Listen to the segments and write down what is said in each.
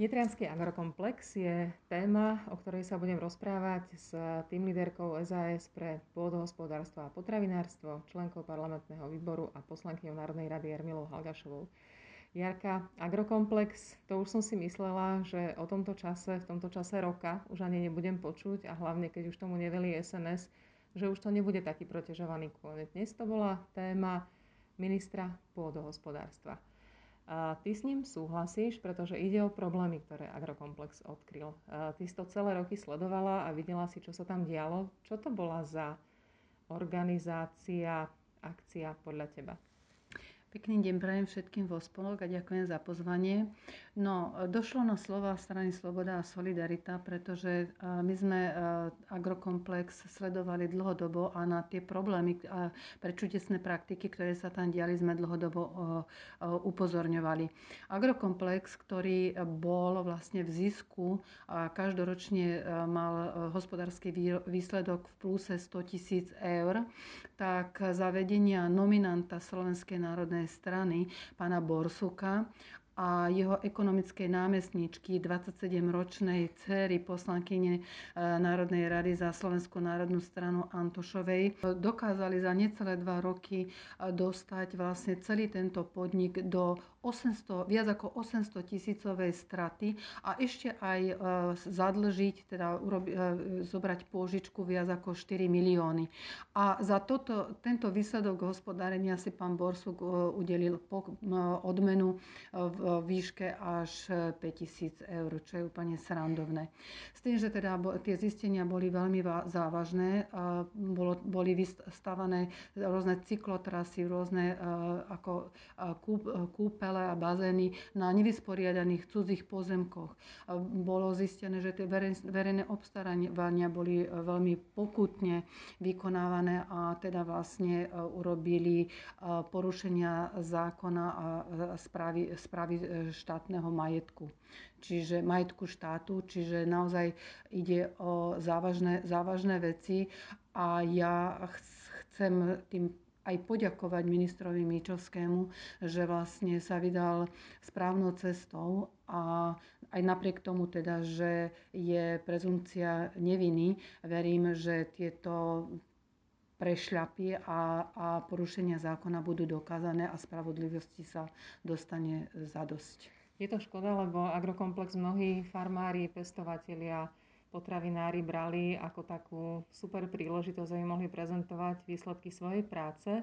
Nitrianský agrokomplex je téma, o ktorej sa budem rozprávať s tým líderkou SAS pre pôdohospodárstvo a potravinárstvo, členkou parlamentného výboru a poslankyňou Národnej rady Jarmilou Halgašovou. Jarka, agrokomplex, to už som si myslela, že o tomto čase, v tomto čase roka už ani nebudem počuť a hlavne keď už tomu neveli SNS, že už to nebude taký protežovaný kôň. Dnes to bola téma ministra pôdohospodárstva. A ty s ním súhlasíš, pretože ide o problémy, ktoré Agrokomplex odkryl. A ty si to celé roky sledovala a videla si, čo sa tam dialo. Čo to bola za organizácia, akcia podľa teba? Pekný deň prajem všetkým vo spolok a ďakujem za pozvanie. No, došlo na slova strany Sloboda a Solidarita, pretože my sme agrokomplex sledovali dlhodobo a na tie problémy a prečudesné praktiky, ktoré sa tam diali, sme dlhodobo upozorňovali. Agrokomplex, ktorý bol vlastne v zisku a každoročne mal hospodársky výsledok v pluse 100 tisíc eur, tak zavedenia nominanta Slovenskej národnej strany, pána Borsuka a jeho ekonomickej námestničky, 27-ročnej céry poslankyne e, Národnej rady za Slovenskú národnú stranu Antošovej, dokázali za necelé dva roky e, dostať vlastne celý tento podnik do 800, viac ako 800 tisícovej straty a ešte aj e, zadlžiť, teda urobi, e, zobrať pôžičku viac ako 4 milióny. A za toto, tento výsledok hospodárenia si pán Borsuk e, udelil odmenu v výške až 5000 eur, čo je úplne srandovné. S tým, že teda tie zistenia boli veľmi závažné, boli vystavané rôzne cyklotrasy, rôzne ako kúp, kúpe hotele a bazény na nevysporiadaných cudzích pozemkoch. Bolo zistené, že tie verejné obstarania boli e, veľmi pokutne vykonávané a teda vlastne e, urobili e, porušenia zákona a správy, správy štátneho majetku čiže majetku štátu, čiže naozaj ide o závažné, závažné veci a ja chcem tým aj poďakovať ministrovi Míčovskému, že vlastne sa vydal správnou cestou a aj napriek tomu teda, že je prezumcia neviny, verím, že tieto prešľapy a, a porušenia zákona budú dokázané a spravodlivosti sa dostane za dosť. Je to škoda, lebo agrokomplex mnohí farmári, pestovatelia potravinári brali ako takú super príležitosť, aby mohli prezentovať výsledky svojej práce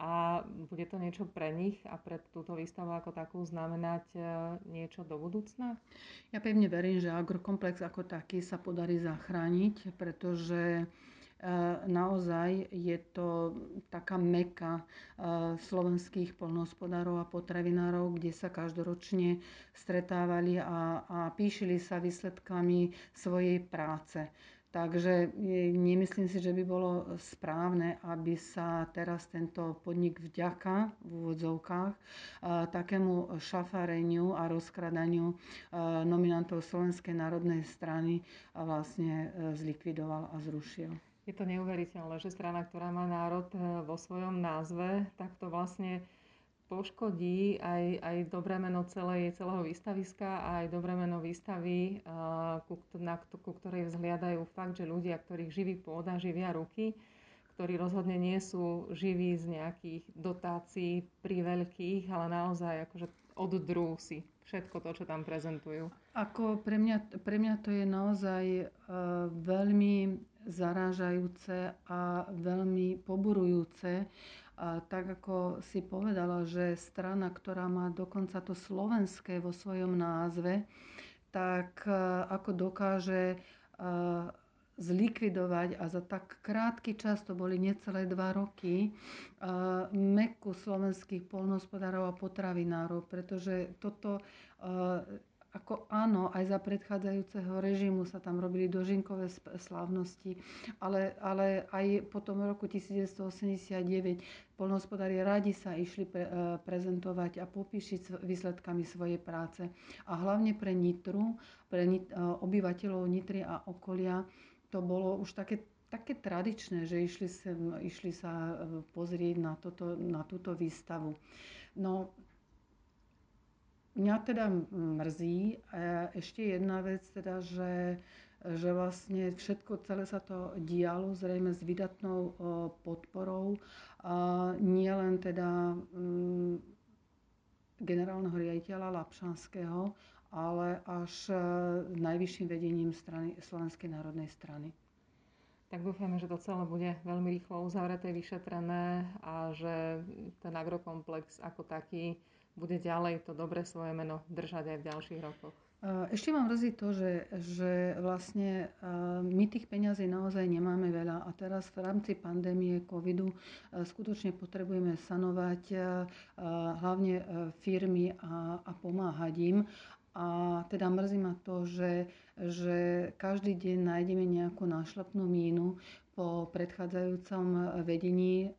a bude to niečo pre nich a pre túto výstavu ako takú znamenať e, niečo do budúcna? Ja pevne verím, že agrokomplex ako taký sa podarí zachrániť, pretože naozaj je to taká meka slovenských polnohospodárov a potravinárov, kde sa každoročne stretávali a, a píšili sa výsledkami svojej práce. Takže nemyslím si, že by bolo správne, aby sa teraz tento podnik vďaka v úvodzovkách takému šafáreniu a rozkradaniu nominantov Slovenskej národnej strany vlastne e, zlikvidoval a zrušil. Je to neuveriteľné, že strana, ktorá má národ e, vo svojom názve, tak to vlastne poškodí aj, aj dobré meno celej, celého výstaviska a aj dobré meno výstavy, e, ku, na, ku ktorej vzhliadajú fakt, že ľudia, ktorých živí pôda, živia ruky, ktorí rozhodne nie sú živí z nejakých dotácií pri veľkých, ale naozaj akože od si všetko to, čo tam prezentujú. Ako pre mňa, pre mňa to je naozaj uh, veľmi zarážajúce a veľmi poburujúce. A tak ako si povedala, že strana, ktorá má dokonca to slovenské vo svojom názve, tak e, ako dokáže e, zlikvidovať a za tak krátky čas, to boli necelé dva roky, e, meku slovenských polnohospodárov a potravinárov, pretože toto ako áno, aj za predchádzajúceho režimu sa tam robili dožinkové slávnosti, ale, ale aj po tom roku 1989 polnohospodári radi sa išli pre, e, prezentovať a popíšiť výsledkami svojej práce. A hlavne pre Nitru, pre nit, e, obyvateľov Nitry a okolia, to bolo už také také tradičné, že išli, sem, išli sa e, pozrieť na, toto, na túto výstavu. No, Mňa teda mrzí ešte jedna vec, teda, že, že vlastne všetko celé sa to dialo zrejme s vydatnou podporou. Nie len teda generálneho riaditeľa Lapšanského, ale až e, najvyšším vedením strany, Slovenskej národnej strany. Tak dúfajme, že to celé bude veľmi rýchlo uzavreté, vyšetrené a že ten agrokomplex ako taký bude ďalej to dobre svoje meno držať aj v ďalších rokoch. Ešte mám mrzí to, že, že vlastne my tých peňazí naozaj nemáme veľa a teraz v rámci pandémie covidu skutočne potrebujeme sanovať hlavne firmy a, a pomáhať im. A teda mrzí ma to, že, že každý deň nájdeme nejakú nášlapnú mínu po predchádzajúcom vedení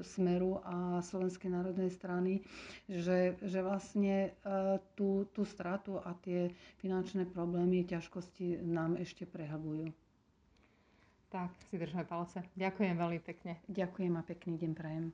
Smeru a Slovenskej národnej strany, že, že vlastne tú, tú stratu a tie finančné problémy, ťažkosti nám ešte prehabujú. Tak, si držme palce. Ďakujem veľmi pekne. Ďakujem a pekný deň prajem.